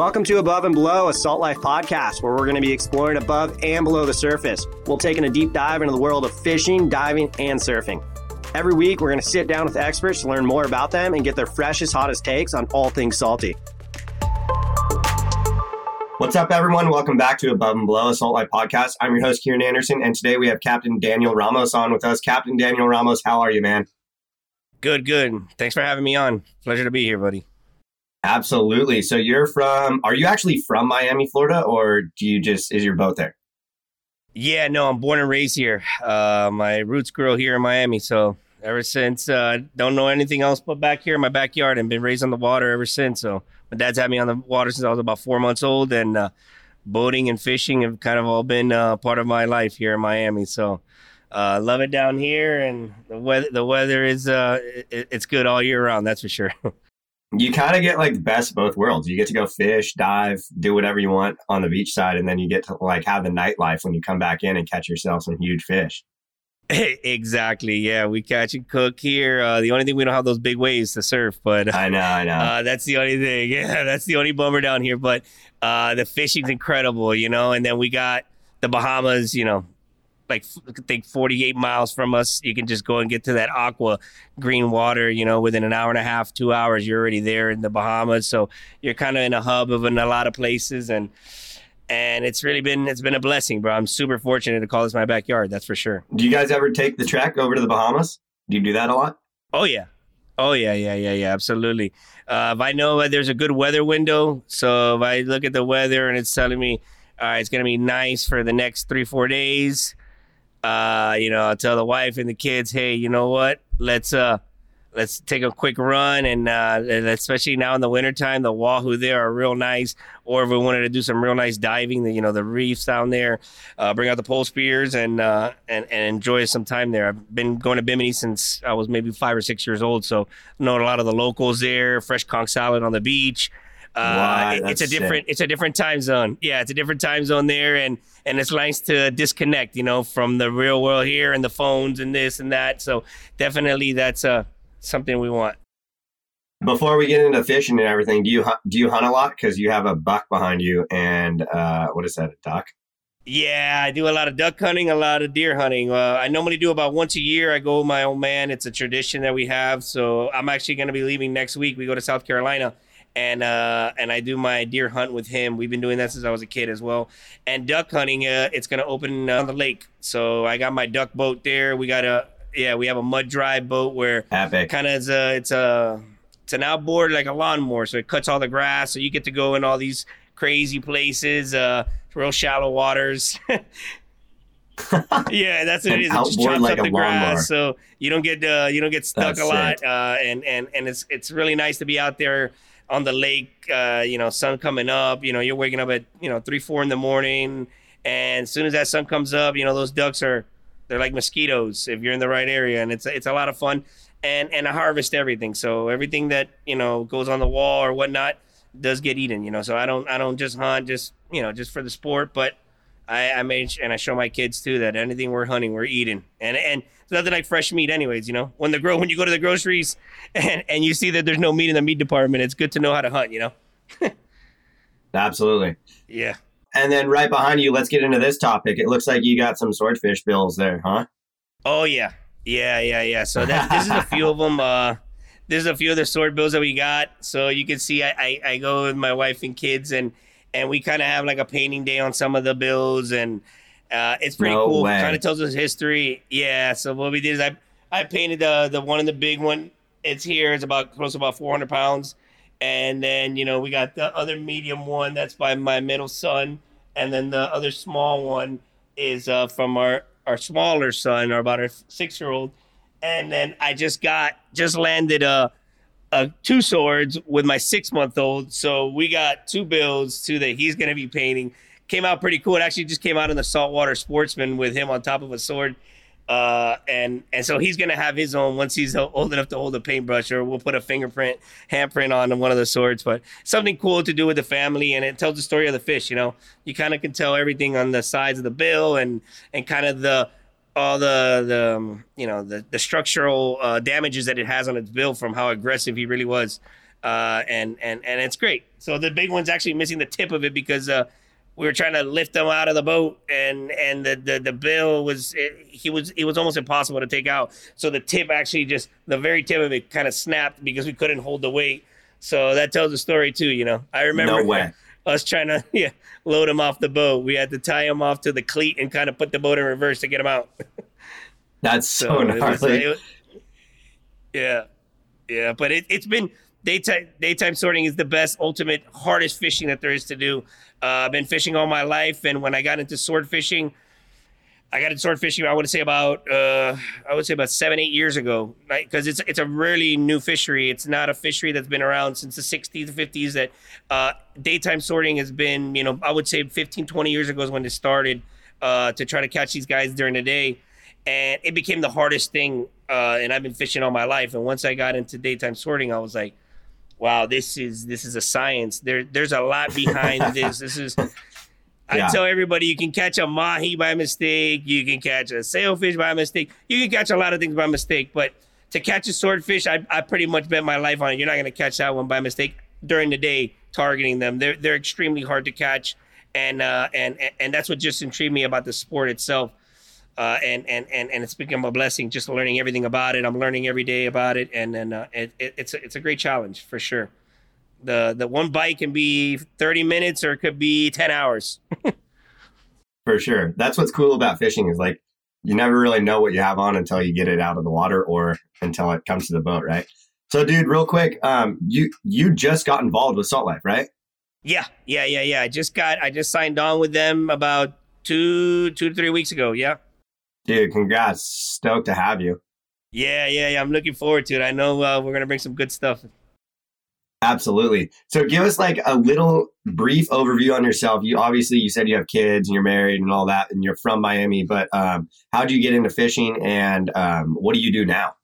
Welcome to Above and Below, a Salt Life podcast where we're going to be exploring above and below the surface. We'll take in a deep dive into the world of fishing, diving, and surfing. Every week, we're going to sit down with experts to learn more about them and get their freshest, hottest takes on all things salty. What's up, everyone? Welcome back to Above and Below, a Salt Life podcast. I'm your host, Kieran Anderson, and today we have Captain Daniel Ramos on with us. Captain Daniel Ramos, how are you, man? Good, good. Thanks for having me on. Pleasure to be here, buddy. Absolutely. So you're from, are you actually from Miami, Florida, or do you just, is your boat there? Yeah, no, I'm born and raised here. Uh, my roots grow here in Miami. So ever since, uh, don't know anything else but back here in my backyard and been raised on the water ever since. So my dad's had me on the water since I was about four months old and, uh, boating and fishing have kind of all been, uh, part of my life here in Miami. So, uh, love it down here and the weather, the weather is, uh, it, it's good all year round. That's for sure. you kind of get like the best of both worlds. You get to go fish, dive, do whatever you want on the beach side, and then you get to like have the nightlife when you come back in and catch yourself some huge fish. exactly. Yeah, we catch and cook here. Uh, the only thing we don't have those big waves to surf, but I know, I know. Uh, that's the only thing. Yeah, that's the only bummer down here. But uh, the fishing's incredible, you know. And then we got the Bahamas, you know, like I think 48 miles from us. You can just go and get to that aqua green water, you know, within an hour and a half, two hours, you're already there in the Bahamas. So you're kind of in a hub of in a lot of places and and it's really been it's been a blessing, bro. I'm super fortunate to call this my backyard. That's for sure. Do you guys ever take the trek over to the Bahamas? Do you do that a lot? Oh yeah, oh yeah, yeah, yeah, yeah, absolutely. Uh, if I know there's a good weather window, so if I look at the weather and it's telling me, all right, it's gonna be nice for the next three four days, uh, you know, I'll tell the wife and the kids, hey, you know what? Let's uh let's take a quick run and uh especially now in the wintertime, the wahoo there are real nice. Or if we wanted to do some real nice diving, the you know, the reefs down there, uh, bring out the pole spears and uh and, and enjoy some time there. I've been going to Bimini since I was maybe five or six years old, so know a lot of the locals there, fresh conch salad on the beach. Uh, wow, it's a different sick. it's a different time zone. Yeah, it's a different time zone there, and and it's nice to disconnect, you know, from the real world here and the phones and this and that. So definitely, that's uh something we want. Before we get into fishing and everything, do you do you hunt a lot? Because you have a buck behind you, and uh, what is that? A duck? Yeah, I do a lot of duck hunting, a lot of deer hunting. Uh, I normally do about once a year. I go with my old man. It's a tradition that we have. So I'm actually going to be leaving next week. We go to South Carolina and uh, and I do my deer hunt with him. We've been doing that since I was a kid as well. And duck hunting, uh, it's gonna open on the lake. So I got my duck boat there. We got a yeah, we have a mud dry boat where kind of it's a it's a it's an outboard like a lawnmower, so it cuts all the grass. So you get to go in all these crazy places, uh, real shallow waters. yeah, that's what it is. It just chops like up the grass, so you don't get uh, you don't get stuck that's a lot. Uh, and and and it's it's really nice to be out there on the lake, uh, you know, sun coming up, you know, you're waking up at, you know, three, four in the morning. And as soon as that sun comes up, you know, those ducks are, they're like mosquitoes if you're in the right area. And it's, it's a lot of fun. And, and I harvest everything. So everything that, you know, goes on the wall or whatnot does get eaten, you know. So I don't, I don't just hunt just, you know, just for the sport, but I, I made, and I show my kids too that anything we're hunting, we're eating. And, and, nothing like fresh meat, anyways. You know, when the grow when you go to the groceries and and you see that there's no meat in the meat department, it's good to know how to hunt. You know. Absolutely. Yeah. And then right behind you, let's get into this topic. It looks like you got some swordfish bills there, huh? Oh yeah, yeah, yeah, yeah. So that this is a few of them. Uh, there's a few of the sword bills that we got. So you can see, I, I, I go with my wife and kids, and and we kind of have like a painting day on some of the bills, and uh, it's pretty no cool. Kind of tells us history. Yeah. So what we did is I I painted the the one in the big one. It's here. It's about close to about 400 pounds. And then you know we got the other medium one that's by my middle son, and then the other small one is uh, from our our smaller son, or about our six year old. And then I just got just landed a. Uh, two swords with my six month old. So we got two bills, two that he's going to be painting came out pretty cool. It actually just came out in the saltwater sportsman with him on top of a sword. Uh, and and so he's gonna have his own once he's old enough to hold a paintbrush, or we'll put a fingerprint, handprint on one of the swords. But something cool to do with the family, and it tells the story of the fish. You know, you kind of can tell everything on the sides of the bill, and and kind of the all the the um, you know the the structural uh, damages that it has on its bill from how aggressive he really was, uh, and and and it's great. So the big one's actually missing the tip of it because uh, we were trying to lift them out of the boat, and and the the, the bill was it, he was it was almost impossible to take out. So the tip actually just the very tip of it kind of snapped because we couldn't hold the weight. So that tells a story too. You know, I remember No us trying to yeah load him off the boat. We had to tie him off to the cleat and kind of put the boat in reverse to get him out. That's so, it was, it was- yeah, yeah, but it, it's been daytime. Daytime swording is the best, ultimate, hardest fishing that there is to do. Uh, I've been fishing all my life, and when I got into sword fishing, I got into sword fishing. I would say about uh, I would say about seven, eight years ago, because it's it's a really new fishery. It's not a fishery that's been around since the 60s, 50s. That uh, daytime swording has been, you know, I would say 15, 20 years ago is when it started uh, to try to catch these guys during the day, and it became the hardest thing. Uh, and I've been fishing all my life, and once I got into daytime swording, I was like, wow, this is this is a science. There there's a lot behind this. This is I Yeah. tell everybody you can catch a mahi by mistake, you can catch a sailfish by mistake, you can catch a lot of things by mistake, but to catch a swordfish, I, I pretty much bet my life on it. You're not going to catch that one by mistake during the day targeting them. They're they're extremely hard to catch, and uh, and and that's what just intrigued me about the sport itself. Uh, and, and, and, and it's become a blessing just learning everything about it. I'm learning every day about it. And then uh, it, it, it's, a, it's a great challenge for sure. The, the one bite can be 30 minutes or it could be 10 hours. For sure. That's what's cool about fishing is like you never really know what you have on until you get it out of the water or until it comes to the boat, right? So dude, real quick, um you you just got involved with Salt Life, right? Yeah, yeah, yeah, yeah. I just got, I just signed on with them about two, two to three weeks ago. Yeah. Dude, congrats. Stoked to have you. Yeah, yeah, yeah. I'm looking forward to it. I know uh, we're going to bring some good stuff. Absolutely. So give us like a little brief overview on yourself. You obviously you said you have kids and you're married and all that and you're from Miami, but um how do you get into fishing and um what do you do now?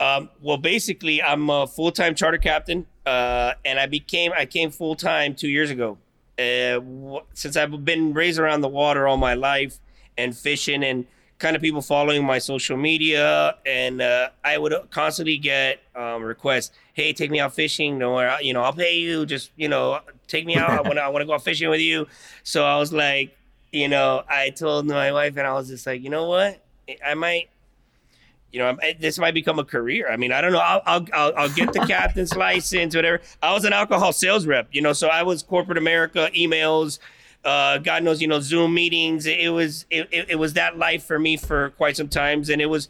Um, well, basically, I'm a full time charter captain, uh, and I became I came full time two years ago. Uh, w- since I've been raised around the water all my life and fishing and kind of people following my social media, and uh, I would constantly get um, requests, "Hey, take me out fishing. No, you know, I'll pay you. Just you know, take me out. I want to I want to go out fishing with you." So I was like, you know, I told my wife, and I was just like, you know what, I might you know, I- this might become a career. I mean, I don't know. I'll, I'll, I'll, I'll get the captain's license, whatever. I was an alcohol sales rep, you know, so I was corporate America, emails, uh, God knows, you know, Zoom meetings. It was, it, it, was that life for me for quite some times. And it was,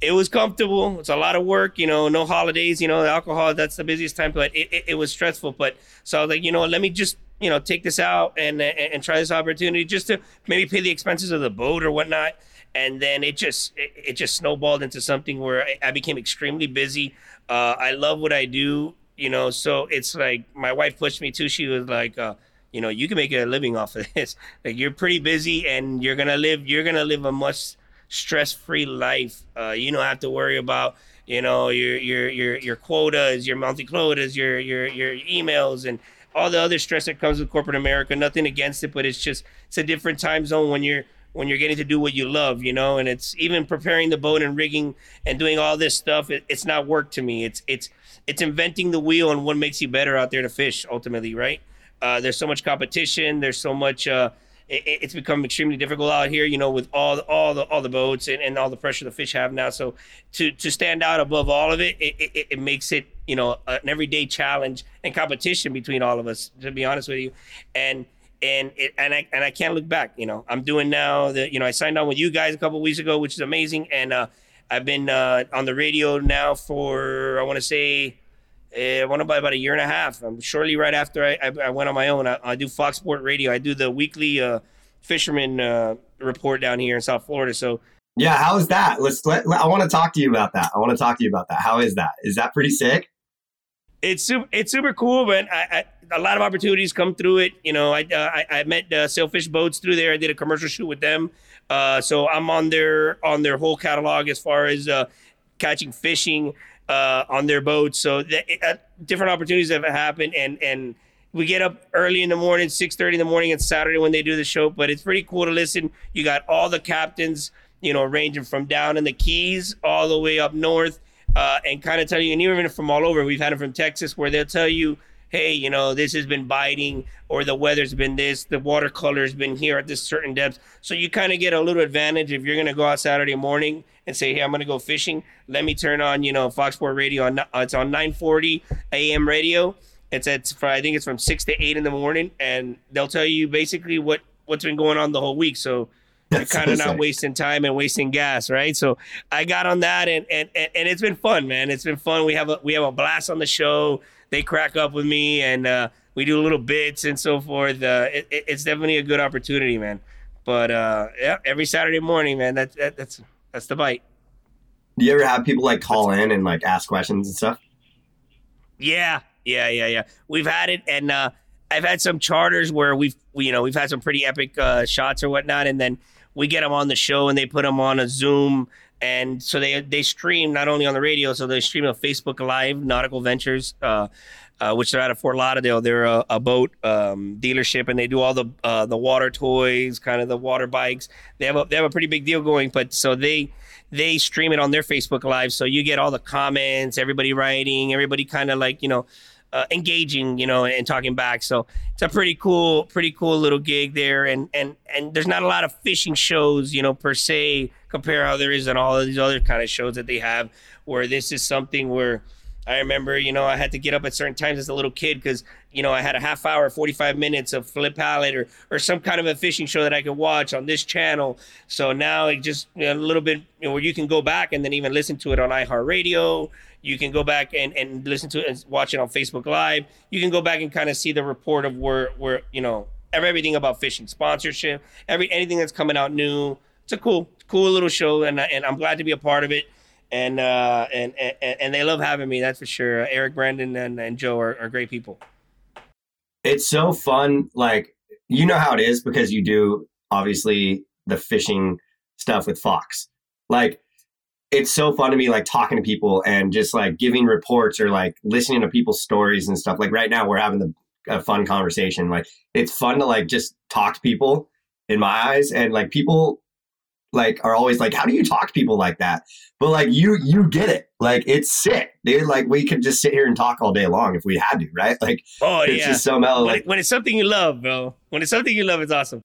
it was comfortable. It's a lot of work, you know, no holidays, you know, alcohol, that's the busiest time, but it, it, it was stressful. But so I was like, you know, let me just, you know, take this out and, and, and try this opportunity just to maybe pay the expenses of the boat or whatnot and then it just it, it just snowballed into something where I, I became extremely busy. Uh, I love what I do, you know. So it's like my wife pushed me too. She was like, uh, you know, you can make a living off of this. Like you're pretty busy, and you're gonna live you're gonna live a much stress free life. Uh, you don't have to worry about you know your your your your quotas, your monthly quotas, your your your emails, and all the other stress that comes with corporate America. Nothing against it, but it's just it's a different time zone when you're when you're getting to do what you love, you know, and it's even preparing the boat and rigging and doing all this stuff. It, it's not work to me. It's it's it's inventing the wheel and what makes you better out there to fish. Ultimately, right? Uh, there's so much competition. There's so much. Uh, it, it's become extremely difficult out here, you know, with all the, all the all the boats and, and all the pressure the fish have now. So to to stand out above all of it, it, it, it makes it you know an everyday challenge and competition between all of us. To be honest with you, and and it, and I and I can't look back. You know, I'm doing now the you know I signed on with you guys a couple weeks ago, which is amazing, and uh, I've been uh, on the radio now for I want to say. Uh, I want to buy about a year and a half. Um, shortly right after I, I, I went on my own, I, I do Fox Sport Radio. I do the weekly uh, fisherman uh, report down here in South Florida. So Yeah, how is that? Let's let, let- I want to talk to you about that. I want to talk to you about that. How is that? Is that pretty sick? it's super, it's super cool, but I, I, a lot of opportunities come through it. You know, I uh, I, I met uh, Sailfish Boats through there. I did a commercial shoot with them, uh, so I'm on their on their whole catalog as far as uh, catching fishing uh, on their boats. So the, uh, different opportunities have happened, and and we get up early in the morning, six thirty in the morning. It's Saturday when they do the show, but it's pretty cool to listen. You got all the captains, you know, ranging from down in the Keys all the way up north, uh, and kind of tell you, and even from all over. We've had them from Texas, where they'll tell you, hey, you know, this has been biting, or the weather's been this, the watercolor's been here at this certain depth. So you kind of get a little advantage if you're gonna go out Saturday morning and say, hey, I'm gonna go fishing. Let me turn on, you know, Fox Sport Radio on it's on 940 AM radio. It's at I think it's from six to eight in the morning, and they'll tell you basically what what's been going on the whole week. So you're kind of not wasting time and wasting gas, right? So I got on that, and, and and and it's been fun, man. It's been fun. We have a we have a blast on the show. They crack up with me, and uh, we do little bits and so forth. Uh, it, it's definitely a good opportunity, man. But uh, yeah, every Saturday morning, man. That, that that's that's the bite. Do you ever have people like call in and like ask questions and stuff? Yeah, yeah, yeah, yeah. We've had it, and uh, I've had some charters where we've we, you know we've had some pretty epic uh, shots or whatnot, and then we get them on the show and they put them on a Zoom. And so they they stream not only on the radio, so they stream on Facebook Live, Nautical Ventures, uh, uh, which they're out of Fort Lauderdale. They're a, a boat um, dealership, and they do all the uh, the water toys, kind of the water bikes. They have a they have a pretty big deal going. But so they they stream it on their Facebook Live, so you get all the comments, everybody writing, everybody kind of like you know uh, engaging, you know, and talking back. So it's a pretty cool, pretty cool little gig there. And and and there's not a lot of fishing shows, you know, per se, compare how there is in all of these other kind of shows that they have. Where this is something where I remember, you know, I had to get up at certain times as a little kid because, you know, I had a half hour, 45 minutes of Flip Pallot or, or some kind of a fishing show that I could watch on this channel. So now it just you know, a little bit you know, where you can go back and then even listen to it on iHeartRadio you can go back and, and listen to it and watch it on Facebook Live. You can go back and kind of see the report of where where you know everything about fishing sponsorship, every anything that's coming out new. It's a cool cool little show, and and I'm glad to be a part of it. And uh, and, and and they love having me. That's for sure. Eric, Brandon, and, and Joe are, are great people. It's so fun. Like you know how it is because you do obviously the fishing stuff with Fox. Like it's so fun to me like talking to people and just like giving reports or like listening to people's stories and stuff like right now we're having the, a fun conversation like it's fun to like just talk to people in my eyes and like people like are always like how do you talk to people like that? But like you you get it. Like it's sick dude. Like we could just sit here and talk all day long if we had to right? Like oh it's yeah. just so mellow when, like when it's something you love bro. When it's something you love it's awesome.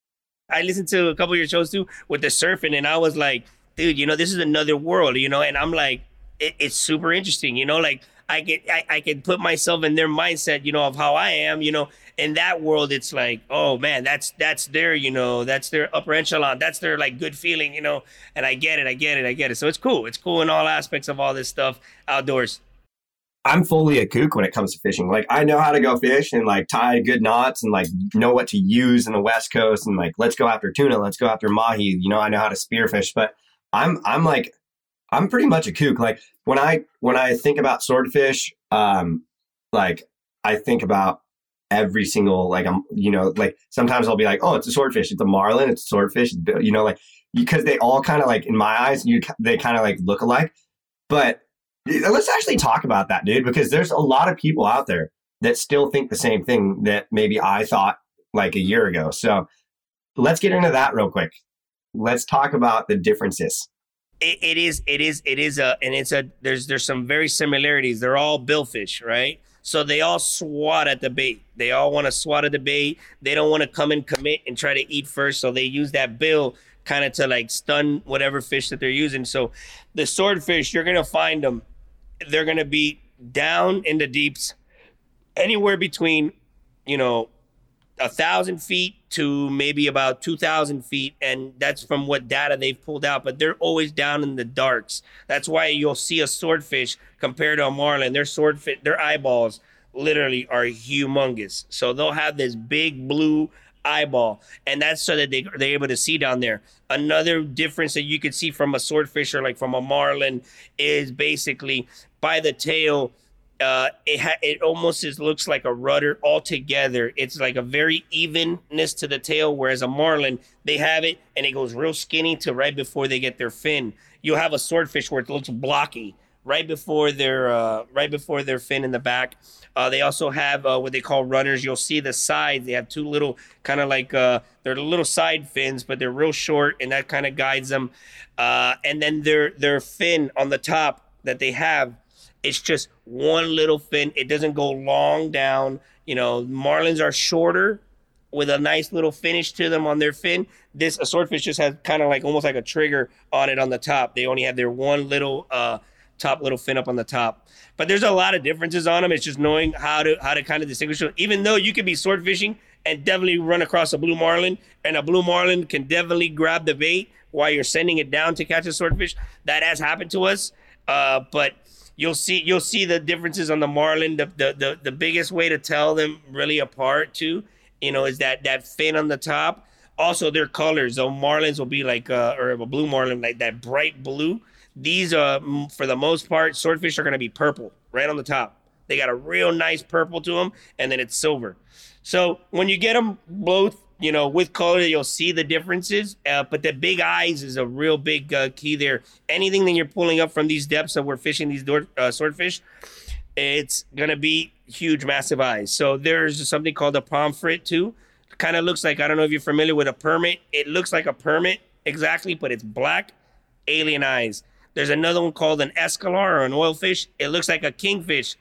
I listened to a couple of your shows too with the surfing and i was like dude, you know, this is another world, you know, and I'm like, it, it's super interesting, you know, like I get, I, I can put myself in their mindset, you know, of how I am, you know, in that world, it's like, oh man, that's, that's their, you know, that's their upper echelon. That's their like good feeling, you know, and I get it. I get it. I get it. So it's cool. It's cool in all aspects of all this stuff outdoors. I'm fully a kook when it comes to fishing. Like I know how to go fish and like tie good knots and like know what to use in the West Coast and like let's go after tuna, let's go after mahi. You know, I know how to spearfish, but I'm I'm like I'm pretty much a kook. Like when I when I think about swordfish, um, like I think about every single like I'm you know like sometimes I'll be like oh it's a swordfish. It's a marlin. It's a swordfish. You know like because they all kind of like in my eyes you they kind of like look alike. But let's actually talk about that dude because there's a lot of people out there that still think the same thing that maybe I thought like a year ago. So let's get into that real quick. Let's talk about the differences. It, it is, it is, it is a, and it's a. There's, there's some very similarities. They're all billfish, right? So they all swat at the bait. They all want to swat at the bait. They don't want to come and commit and try to eat first. So they use that bill kind of to like stun whatever fish that they're using. So the swordfish, you're gonna find them. They're gonna be down in the deeps, anywhere between, you know, a thousand feet to maybe about 2,000 feet. And that's from what data they've pulled out, but they're always down in the darks. That's why you'll see a swordfish compared to a marlin. Their swordfish, their eyeballs literally are humongous. So they'll have this big blue eyeball, and that's so that they, they're able to see down there. Another difference that you could see from a swordfish or like from a marlin is basically by the tail uh, it ha- it almost is, looks like a rudder altogether. It's like a very evenness to the tail, whereas a marlin they have it and it goes real skinny to right before they get their fin. You'll have a swordfish where it looks blocky right before their uh, right before their fin in the back. Uh, they also have uh, what they call runners. You'll see the sides. They have two little kind of like uh, they're little side fins, but they're real short, and that kind of guides them. Uh, and then their their fin on the top that they have It's just one little fin. It doesn't go long down. You know, marlins are shorter with a nice little finish to them on their fin. This a swordfish just has kind of like almost like a trigger on it on the top. They only have their one little uh, top little fin up on the top. But there's a lot of differences on them. It's just knowing how to how to kind of distinguish them. Even though you could be sword fishing and definitely run across a blue marlin, and a blue marlin can definitely grab the bait while you're sending it down to catch a swordfish. That has happened to us. Uh, but you'll see you'll see the differences on the marlin. The, the the the biggest way to tell them really apart too, you know, is that that fin on the top. Also, their colors. So marlins will be like, uh, or a blue marlin, like that bright blue. These, are for the most part, swordfish are going to be purple right on the top. They got a real nice purple to them, and then it's silver. So when you get them both you know, with color, you'll see the differences. Uh, but the big eyes is a real big uh, key there. Anything that you're pulling up from these depths that we're fishing these door, uh, swordfish, it's gonna be huge, massive eyes. So there's something called a pomfret too. Kind of looks like I don't know if you're familiar with a permit. It looks like a permit exactly, but it's black, alien eyes. There's another one called an escolar or an oilfish. It looks like a kingfish,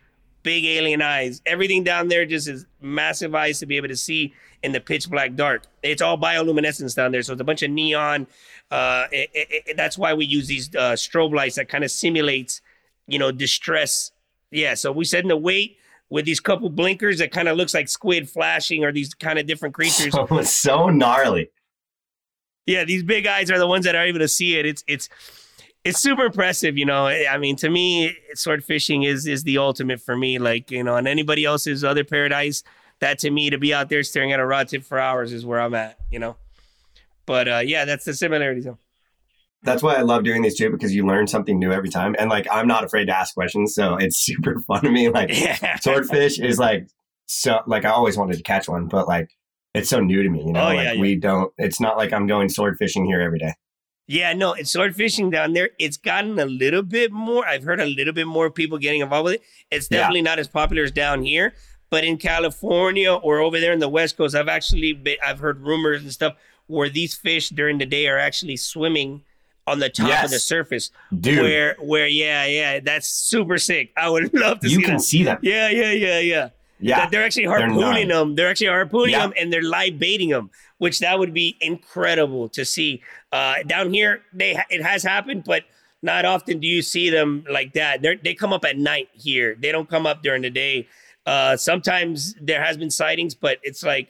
big alien eyes. Everything down there just is massive eyes to be able to see in the pitch black dark. It's all bioluminescence down there, so it's a bunch of neon. Uh, it, it, it, that's why we use these uh, strobe lights that kind of simulates, you know, distress. Yeah, so we set in the weight with these couple blinkers that kind of looks like squid flashing or these kind of different creatures. So, so gnarly. Yeah, these big eyes are the ones that are able to see it. It's it's it's super impressive, you know. I mean, to me, sword fishing is is the ultimate for me. Like, you know, and anybody else's other paradise that to me to be out there staring at a rod tip for hours is where I'm at, you know. But uh, yeah, that's the similarities. That's why I love doing these too because you learn something new every time, and like I'm not afraid to ask questions, so it's super fun to me. Like yeah. swordfish is like so like I always wanted to catch one, but like it's so new to me, you know. Oh, like yeah. we don't. It's not like I'm going sword fishing here every day. Yeah, no, it's sword fishing down there. It's gotten a little bit more. I've heard a little bit more people getting involved with it. It's definitely yeah. not as popular as down here, but in California or over there in the West Coast, I've actually been, I've heard rumors and stuff where these fish during the day are actually swimming on the top yes. of the surface. Dude. Where where yeah, yeah, that's super sick. I would love to see them. you see can that. see them. Yeah, yeah, yeah, yeah. Yeah. That they're actually harpooning they're them. They're actually harpooning yeah. them and they're live baiting them, which that would be incredible to see. Uh, down here, they it has happened, but not often do you see them like that. They they come up at night here. They don't come up during the day. Uh, sometimes there has been sightings, but it's like,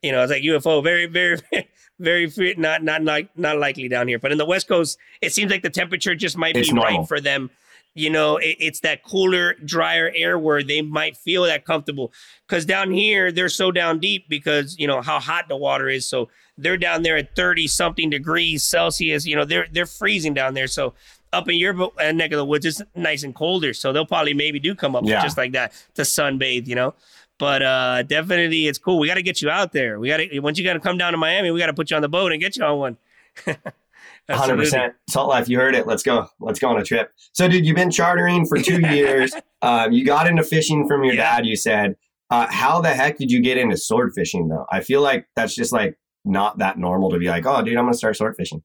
you know, it's like UFO. Very, very, very free, not not like not likely down here. But in the West Coast, it seems like the temperature just might it's be normal. right for them. You know, it, it's that cooler, drier air where they might feel that comfortable. Because down here, they're so down deep because you know how hot the water is. So they're down there at thirty something degrees Celsius. You know, they're they're freezing down there. So up in your uh, neck of the woods, it's nice and colder. So they'll probably maybe do come up yeah. just like that to sunbathe, you know. But uh, definitely, it's cool. We got to get you out there. We got to once you got to come down to Miami, we got to put you on the boat and get you on one. Hundred percent salt life. You heard it. Let's go. Let's go on a trip. So, dude, you've been chartering for two years. Um, you got into fishing from your yeah. dad. You said. Uh, how the heck did you get into sword fishing though? I feel like that's just like not that normal to be like, oh, dude, I'm gonna start sword fishing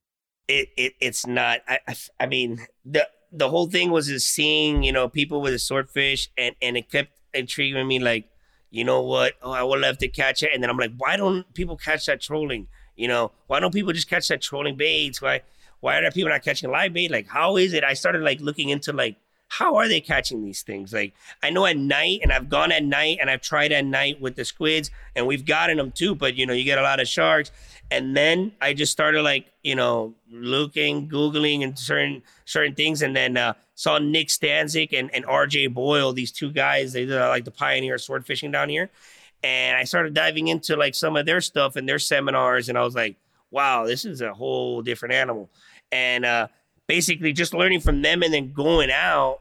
it, it it's not. I, I, I mean the the whole thing was just seeing you know people with a swordfish and and it kept intriguing me like you know what oh I would love to catch it and then I'm like why don't people catch that trolling you know why don't people just catch that trolling baits why why are people not catching live bait like how is it I started like looking into like how are they catching these things? Like I know at night, and I've gone at night, and I've tried at night with the squids, and we've gotten them too. But you know, you get a lot of sharks, and then I just started like you know looking, googling, and certain certain things, and then uh, saw Nick Stanczyk and, and R.J. Boyle, these two guys. They are like the pioneer sword fishing down here, and I started diving into like some of their stuff and their seminars, and I was like, wow, this is a whole different animal, and uh, basically just learning from them, and then going out,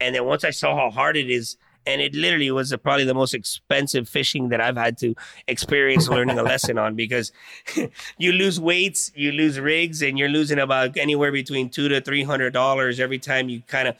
and then once I saw how hard it is and it literally was probably the most expensive fishing that I've had to experience learning a lesson on because you lose weights, you lose rigs, and you're losing about anywhere between two to three hundred dollars every time you kind of.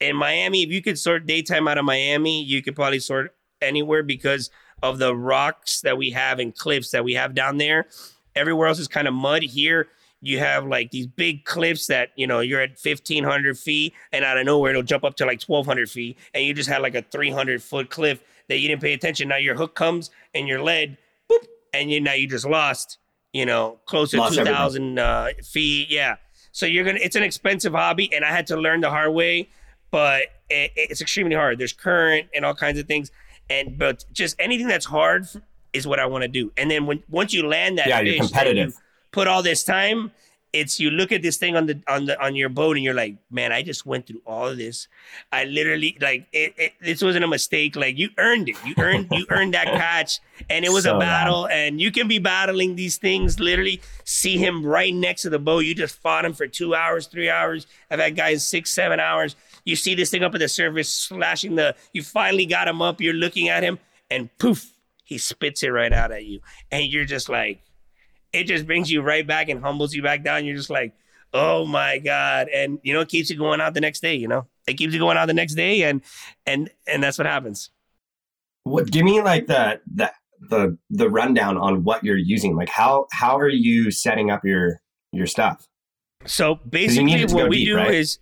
In Miami, if you could sword daytime out of Miami, you could probably sword anywhere because of the rocks that we have and cliffs that we have down there. Everywhere else is kind of mud. Here, you have like these big cliffs that you know you're at 1500 feet and out of nowhere it'll jump up to like 1200 feet and you just had like a 300 foot cliff that you didn't pay attention. Now your hook comes and your lead boop and you now you just lost you know close to 2000 uh, feet yeah. So you're gonna it's an expensive hobby and i had to learn the hard way but it, it's extremely hard. There's current and all kinds of things and but just anything that's hard is what i want to do. And then when once you land that Yeah, fish you're competitive. Put all this time it's you look at this thing on the on the on your boat and you're like man i just went through all of this. I literally like it, it this wasn't a mistake. Like you earned it. You earned you earned that catch and it was So a battle and you can be battling these things literally see him right next to the boat. You just fought him for two hours three hours. I've had guys six seven hours. You see this thing up at the surface slashing the you finally got him up. You're looking at him and poof he spits it right out at you. And you're just like it just brings you right back and humbles you back down. You're just like, oh my god, and you know, it keeps you going out the next day. You know, it keeps you going out the next day, and and and that's what happens. What give me like the the the the rundown on what you're using. Like how how are you setting up your your stuff? So basically, need it to what we deep, do right? is,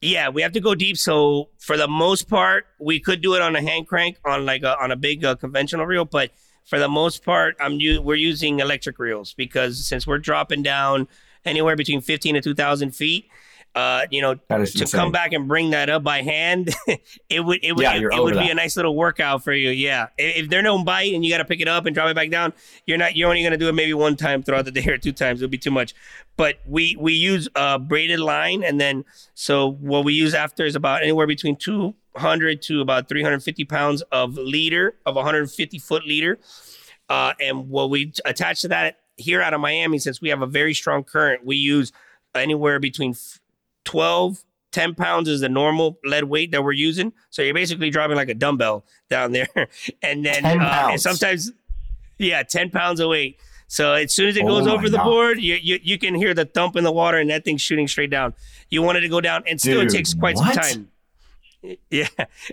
yeah, we have to go deep. So for the most part, we could do it on a hand crank on like a, on a big uh, conventional reel, but for the most part, I'm we're using electric reels because since we're dropping down anywhere between 15 to 2,000 feet. Uh, you know, to insane. come back and bring that up by hand, it would it would Yeah, it, it would over be a nice little workout for you. Yeah, if, if they're no bite and you got to pick it up and drop it back down, you're not you're only gonna do it maybe one time throughout the day or two times. It'll be too much. But we we use a braided line, and then so what we use after is about anywhere between 200 to about 350 pounds of leader of 150 foot leader. Uh, and what we attach to that here out of Miami, since we have a very strong current, we use anywhere between 12, 10 pounds is the normal lead weight that we're using. So you're basically dropping like a dumbbell down there. and then uh, and sometimes, yeah, 10 pounds of weight. So as soon as it Oh goes my over the God. board, you, you you can hear the thump in the water and that thing's shooting straight down. You want it to go down, and still Dude, it takes quite what? some time. Yeah,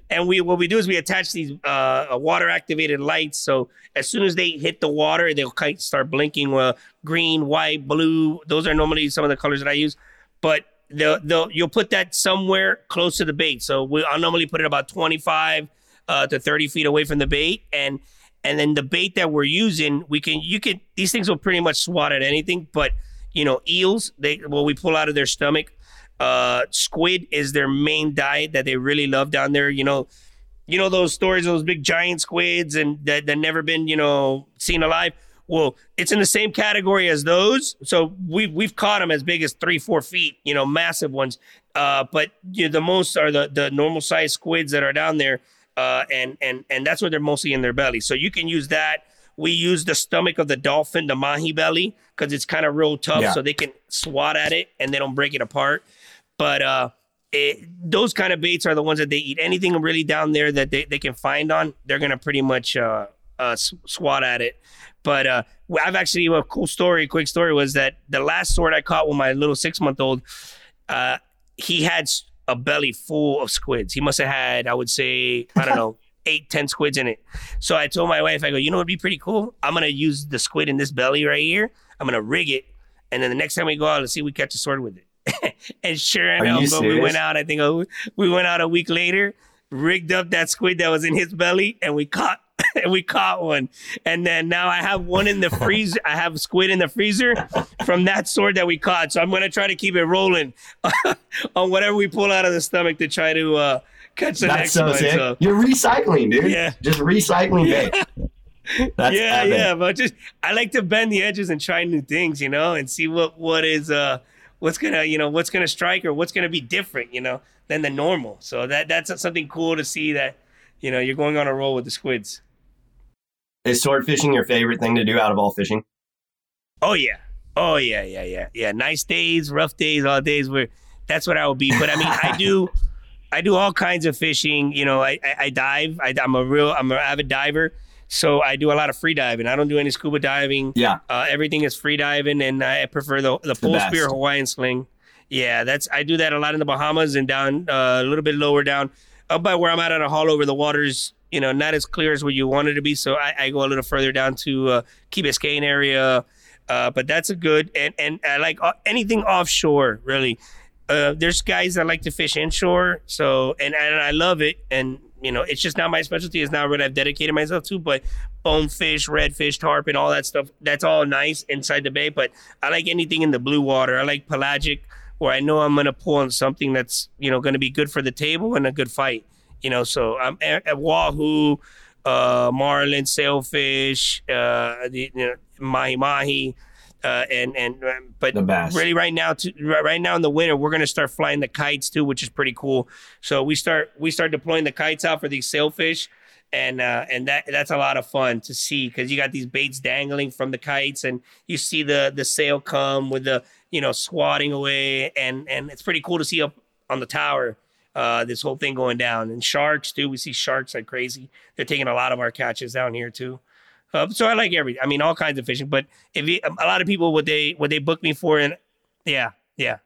and we what we do is we attach these uh, water activated lights. So as soon as they hit the water, they'll kind of start blinking. Uh, green, white, blue. Those are normally some of the colors that I use. But they'll, they'll you'll put that somewhere close to the bait. So we, I'll normally put it about twenty five uh, to thirty feet away from the bait, and and then the bait that we're using, we can you can these things will pretty much swat at anything. But you know, eels, they what we pull out of their stomach. Uh, squid is their main diet that they really love down there. You know, you know those stories, of those big giant squids, and that that never been you know seen alive. Well, it's in the same category as those. So we've we've caught them as big as three, four feet. You know, massive ones. Uh, but you know, the most are the the normal size squids that are down there. Uh, and and and that's what they're mostly in their belly. So you can use that. We use the stomach of the dolphin, the mahi belly, because it's kind of real tough, Yeah. so they can swat at it and they don't break it apart. But uh, it, those kind of baits are the ones that they eat. Anything really down there that they, they can find on, they're gonna pretty much uh, uh, swat at it. But uh, I've actually a cool story. Quick story was that the last sword I caught with my little six month old, uh, he had a belly full of squids. He must have had, I would say, I don't know, eight, ten squids in it. So I told my wife, I go, you know, what'd be pretty cool. I'm gonna use the squid in this belly right here. I'm gonna rig it, and then the next time we go out, let's see if we catch a sword with it. and sure enough, we went out. I think uh, we went out a week later, rigged up that squid that was in his belly, and we caught. And we caught one, and then now I have one in the freezer. I have squid in the freezer from that sword that we caught. So I'm gonna try to keep it rolling on whatever we pull out of the stomach to try to uh, catch the That's next so one. sick. So You're recycling, dude. Yeah. Just recycling bait. That's yeah, epic. yeah, but just I like to bend the edges and try new things, you know, and see what what is uh what's gonna you know what's gonna strike or what's gonna be different, you know, than the normal. So that that's something cool to see that you know you're going on a roll with the squids. Is sword fishing your favorite thing to do out of all fishing? Oh yeah, oh yeah, yeah, yeah, yeah. Nice days, rough days, all days where that's what I would be. But I mean, I do. I do all kinds of fishing. You know, I, I, I dive. I, I'm a real, I'm an avid diver. So I do a lot of free diving. I don't do any scuba diving. Yeah. Uh, everything is free diving, and I prefer the the full spear Hawaiian sling. Yeah, that's I do that a lot in the Bahamas and down uh, a little bit lower down, by where I'm at at a Haulover the waters. You know, not as clear as where you want it to be. So I, I go a little further down to uh, Key Biscayne area, Uh, but that's a good and and I like uh, anything offshore really. Uh, there's guys that like to fish inshore, so and and I love it, and you know it's just not my specialty. It's not what I've dedicated myself to, but bonefish, redfish, tarpon, all that stuff. That's all nice inside the bay, but I like anything in the blue water. I like pelagic, where I know I'm gonna pull on something that's you know gonna be good for the table and a good fight. You know, so I'm at, at wahoo, uh, marlin, sailfish, uh, the, you know, mahi mahi. Uh, and and um, but really right now to, right right now in the winter we're gonna start flying the kites too, which is pretty cool. So we start we start deploying the kites out for these sailfish, and uh, and that that's a lot of fun to see because you got these baits dangling from the kites, and you see the the sail come with the you know swatting away, and and it's pretty cool to see up on the tower. Uh, this whole thing going down and sharks too. We see sharks like crazy. They're taking a lot of our catches down here too. Uh, so I like every. I mean, all kinds of fishing. But if you, a lot of people what they what they book me for, and yeah, yeah,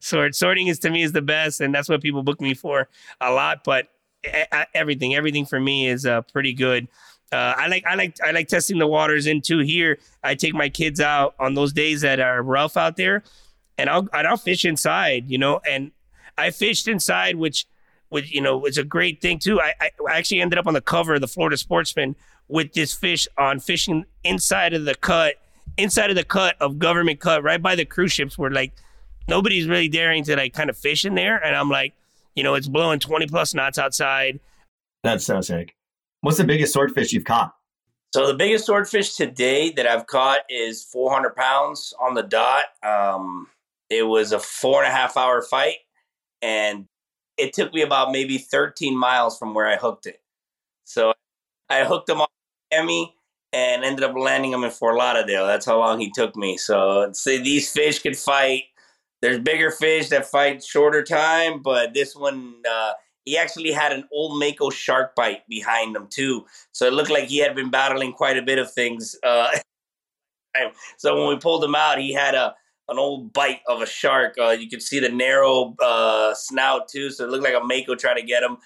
sort swording is to me is the best, and that's what people book me for a lot. But e- e- everything, everything for me is uh, pretty good. Uh, I like I like I like testing the waters in too. Here, I take my kids out on those days that are rough out there, and I'll and I'll fish inside, you know. And I fished inside, which which you know was a great thing too. I, I actually ended up on the cover of the Florida Sportsman with this fish on fishing inside of the cut, inside of the cut of government cut, right by the cruise ships, where like nobody's really daring to like kind of fish in there. And I'm like, you know, it's blowing 20 plus knots outside. That's so sick. What's the biggest swordfish you've caught? So the biggest swordfish today that I've caught is 400 pounds on the dot. Um, it was a four and a half hour fight, and it took me about maybe 13 miles from where I hooked it. So I hooked him on Miami and ended up landing him in Fort Lauderdale. That's how long he took me. So see, these fish could fight. There's bigger fish that fight shorter time, but this one. Uh, he actually had an old Mako shark bite behind him too, so it looked like he had been battling quite a bit of things. Uh, so when we pulled him out, he had a an old bite of a shark. Uh, you could see the narrow uh, snout too, so it looked like a Mako trying to get him.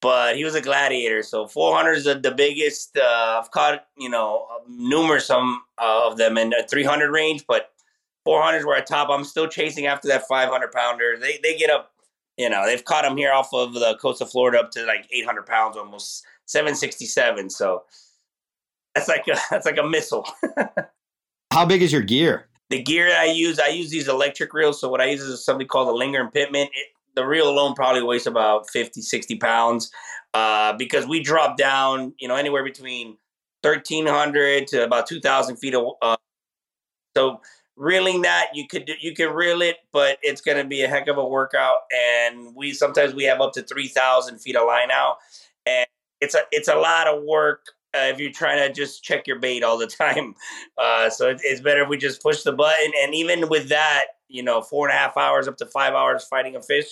But he was a gladiator, so 400 is the, the biggest. Uh, I've caught you know numerous some uh, of them in the 300 range, but 400s were at top. I'm still chasing after that 500 pounder. They they get up you know, they've caught them here off of the coast of Florida up to like 800 pounds, almost 767. So that's like a, that's like a missile. How big is your gear? the gear I use, I use these electric reels. So what I use is something called a Lindgren-Pitman. It, the reel alone probably weighs about 50, 60 pounds uh, because we drop down, you know, anywhere between 1,300 to about 2,000 feet. Of, uh, so reeling that you could do, you can reel it, but it's going to be a heck of a workout. And we sometimes we have up to 3,000 feet of line out, and it's a it's a lot of work uh, if you're trying to just check your bait all the time. Uh, so it, it's better if we just push the button. And even with that, you know, four and a half hours up to five hours fighting a fish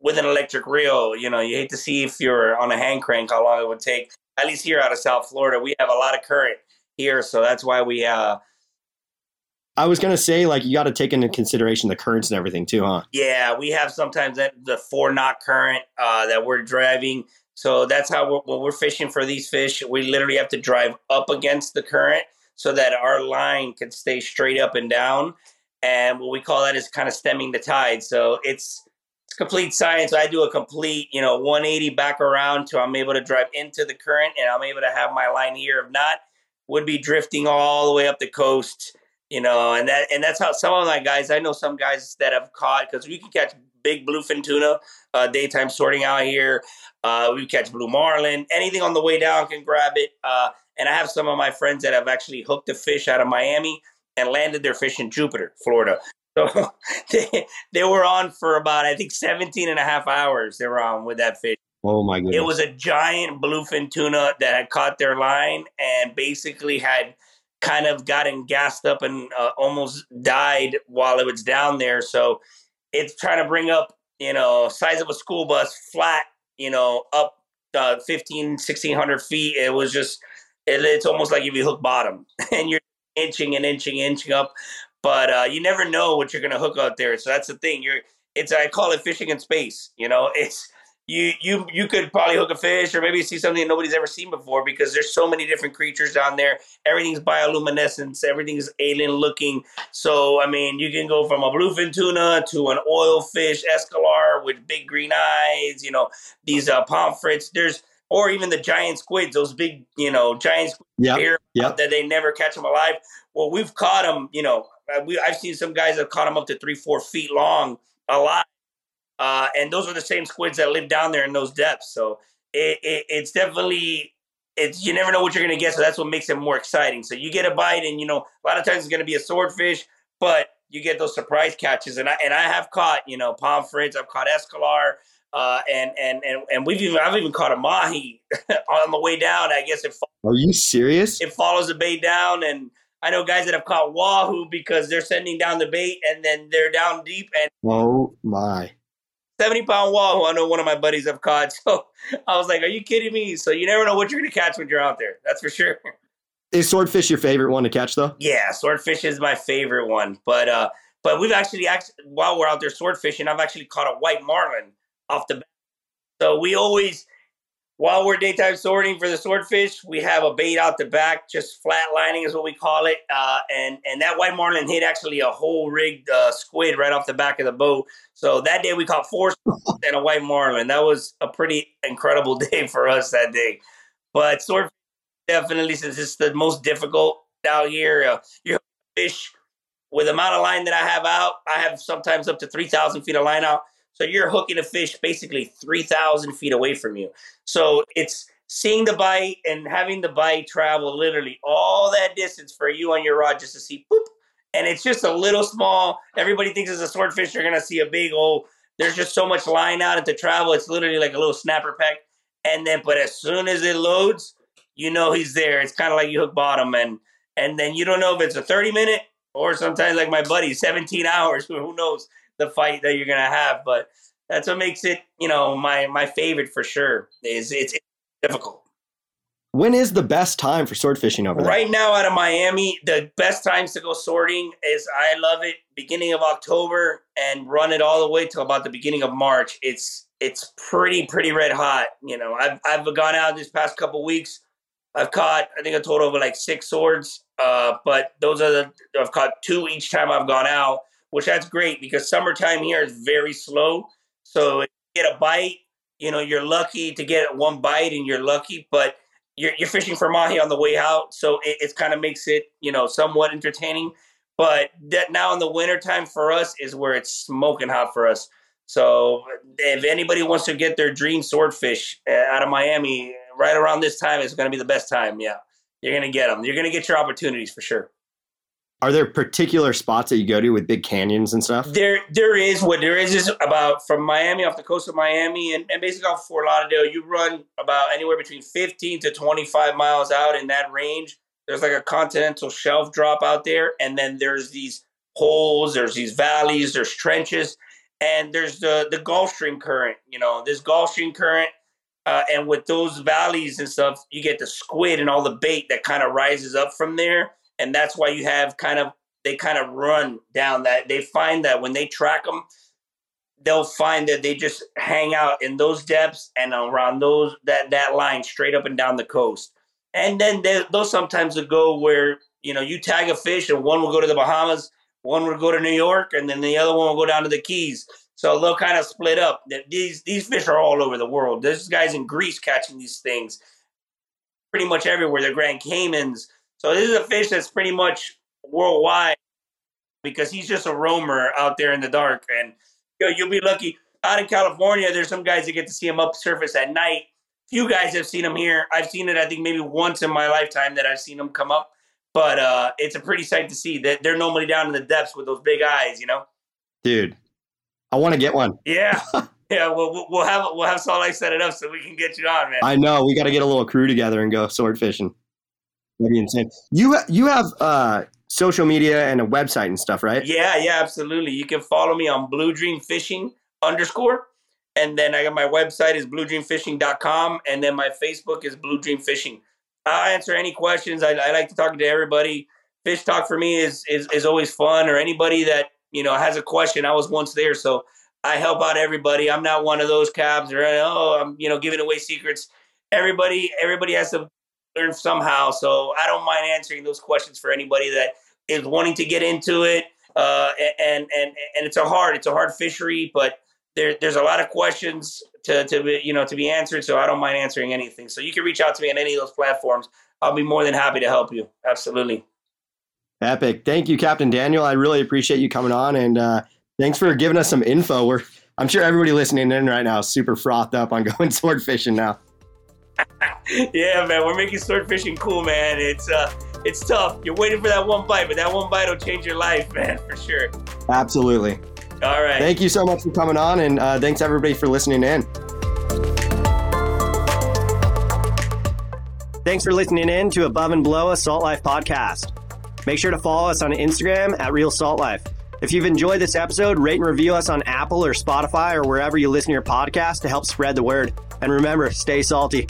with an electric reel, you know, you hate to see if you're on a hand crank how long it would take. At least here out of South Florida, we have a lot of current here, so that's why we. Uh, I was gonna say, like, you got to take into consideration the currents and everything too, huh? Yeah, we have sometimes that the four knot current uh, that we're driving. So that's how we're, when we're fishing for these fish, we literally have to drive up against the current so that our line can stay straight up and down. And what we call that is kind of stemming the tide. So it's it's complete science. I do a complete, you know, 180 back around so I'm able to drive into the current and I'm able to have my line here. If not, would be drifting all the way up the coast you know, and that and that's how some of my guys. I know some guys that have caught because we can catch big bluefin tuna uh, daytime swording out here. Uh, we catch blue marlin. Anything on the way down can grab it. Uh, and I have some of my friends that have actually hooked a fish out of Miami and landed their fish in Jupiter, Florida. So they, they were on for about I think 17 and a half hours. They were on with that fish. Oh my goodness! It was a giant bluefin tuna that had caught their line and basically had kind of gotten gassed up and uh, almost died while it was down there. So it's trying to bring up, you know, size of a school bus flat, you know, up uh, 15, 1600 feet. It was just, it, it's almost like if you hook bottom and you're inching and inching, inching up. But uh, you never know what you're going to hook out there. So that's the thing. You're, it's, I call it fishing in space. You know, it's, you you you could probably hook a fish or maybe see something that nobody's ever seen before because there's so many different creatures down there. Everything's bioluminescence, everything's alien looking. So I mean, you can go from a bluefin tuna to an oil fish escolar with big green eyes. You know these uh, pomfrets. There's or even the giant squids, those big you know giant squids yep. yep. that they never catch them alive. Well, we've caught them. You know, uh, we I've seen some guys have caught them up to three four feet long alive uh, and those are the same squids that live down there in those depths. So it, it, it's definitely it's you never know what you're gonna get. So that's what makes it more exciting. So you get a bite, and you know a lot of times it's gonna be a swordfish, but you get those surprise catches. And I and I have caught you know pomfrets, I've caught escolar. Uh, and and and and we've even I've even caught a mahi on the way down. I guess it. Are you serious? It follows the bait down, and I know guys that have caught wahoo because they're sending down the bait, and then they're down deep. And oh my! 70 pound wahoo I know one of my buddies have caught. So I was like, are you kidding me? So you never know what you're going to catch when you're out there. That's for sure. Is swordfish your favorite one to catch though? Yeah, swordfish is my favorite one. But uh but we've actually actually while we're out there swordfishing, I've actually caught a white marlin off the bat. So we always while we're daytime swording for the swordfish, we have a bait out the back, just flat lining is what we call it. Uh, and and that white marlin hit actually a whole rigged uh, squid right off the back of the boat. So that day we caught four and a white marlin. That was a pretty incredible day for us that day. But swordfish definitely, since it's the most difficult out here, uh, you fish with the amount of line that I have out. I have sometimes up to three thousand feet of line out so you're hooking a fish basically 3,000 feet away from you. So it's seeing the bite and having the bite travel literally all that distance for you on your rod just to see boop. And it's just a little small. Everybody thinks it's a swordfish. You're going to see a big old, there's just so much line out to travel. It's literally like a little snapper peck. And then, but as soon as it loads, you know he's there. It's kind of like you hook bottom. And, and then you don't know if it's a 30 minute or sometimes like my buddy, 17 hours. Who knows? The fight that you're gonna have. But that's what makes it, you know, my my favorite for sure. Is it's, it's difficult. When is the best time for sword fishing over there? Right now, out of Miami, the best times to go swording is I love it beginning of October and run it all the way till about the beginning of March. It's it's pretty pretty red hot. You know, I've I've gone out this past couple weeks. I've caught I think a total of like six swords, uh, but those are the I've caught two each time I've gone out which that's great because summertime here is very slow. So get a bite, you know, you're lucky to get one bite and you're lucky, but you're, you're fishing for mahi on the way out. So it, it kind of makes it, you know, somewhat entertaining. But that now in the wintertime for us is where it's smoking hot for us. So if anybody wants to get their dream swordfish uh, out of Miami, right around this time is going to be the best time. Yeah, you're going to get them. You're going to get your opportunities for sure. Are there particular spots that you go to with big canyons and stuff? There, there is. What there is is about from Miami off the coast of Miami and, and basically off Fort Lauderdale. You run about anywhere between 15 to 25 miles out in that range. There's like a continental shelf drop out there, and then there's these holes, there's these valleys, there's trenches, and there's the the Gulf Stream current. You know, this Gulf Stream current, uh, and with those valleys and stuff, you get the squid and all the bait that kind of rises up from there and that's why you have kind of they kind of run down that they find that when they track them they'll find that they just hang out in those depths and around those that that line straight up and down the coast. And then they, they'll sometimes go where you know you tag a fish and one will go to the bahamas one will go to new york and then the other one will go down to the keys. So they'll kind of split up. These these fish are all over the world. There's guys in greece catching these things pretty much everywhere. The grand caymans so this is a fish that's pretty much worldwide because he's just a roamer out there in the dark. And you know, you'll be lucky. Out in California, there's some guys that get to see him up surface at night. Few guys have seen him here. I've seen it, I think, maybe once in my lifetime that I've seen him come up. But uh, it's a pretty sight to see that they're normally down in the depths with those big eyes, you know. Dude, I want to get one. Yeah, yeah. Well, we'll have we'll have Salt Life set it up so we can get you on, man. I know we got to get a little crew together and go sword fishing. Be insane. You you have uh, social media and a website and stuff, right? Yeah, yeah, absolutely. You can follow me on Blue Dream Fishing underscore, and then I got my website is bluedreamfishing.com, and then my Facebook is Blue Dream Fishing. I answer any questions. I, I like to talk to everybody. Fish talk for me is, is is always fun. Or anybody that you know has a question. I was once there, so I help out everybody. I'm not one of those cabs or oh, I'm you know giving away secrets. Everybody, everybody has to learn somehow. So I don't mind answering those questions for anybody that is wanting to get into it. Uh, and and and it's a hard, it's a hard fishery, but there, there's a lot of questions to to be, you know to be answered. So I don't mind answering anything. So you can reach out to me on any of those platforms. I'll be more than happy to help you. Absolutely. Epic. Thank you, Captain Daniel. I really appreciate you coming on and uh, thanks for giving us some info. We're I'm sure everybody listening in right now is super frothed up on going sword fishing now. Yeah, man, we're making sword fishing cool, man. It's uh it's tough. You're waiting for that one bite, but that one bite will change your life, man, for sure. Absolutely. All right. Thank you so much for coming on, and uh, thanks everybody for listening in. Thanks for listening in to Above and Below a Salt Life podcast. Make sure to follow us on Instagram at Real Salt Life. If you've enjoyed this episode, rate and review us on Apple or Spotify or wherever you listen to your podcast to help spread the word. And remember, stay salty.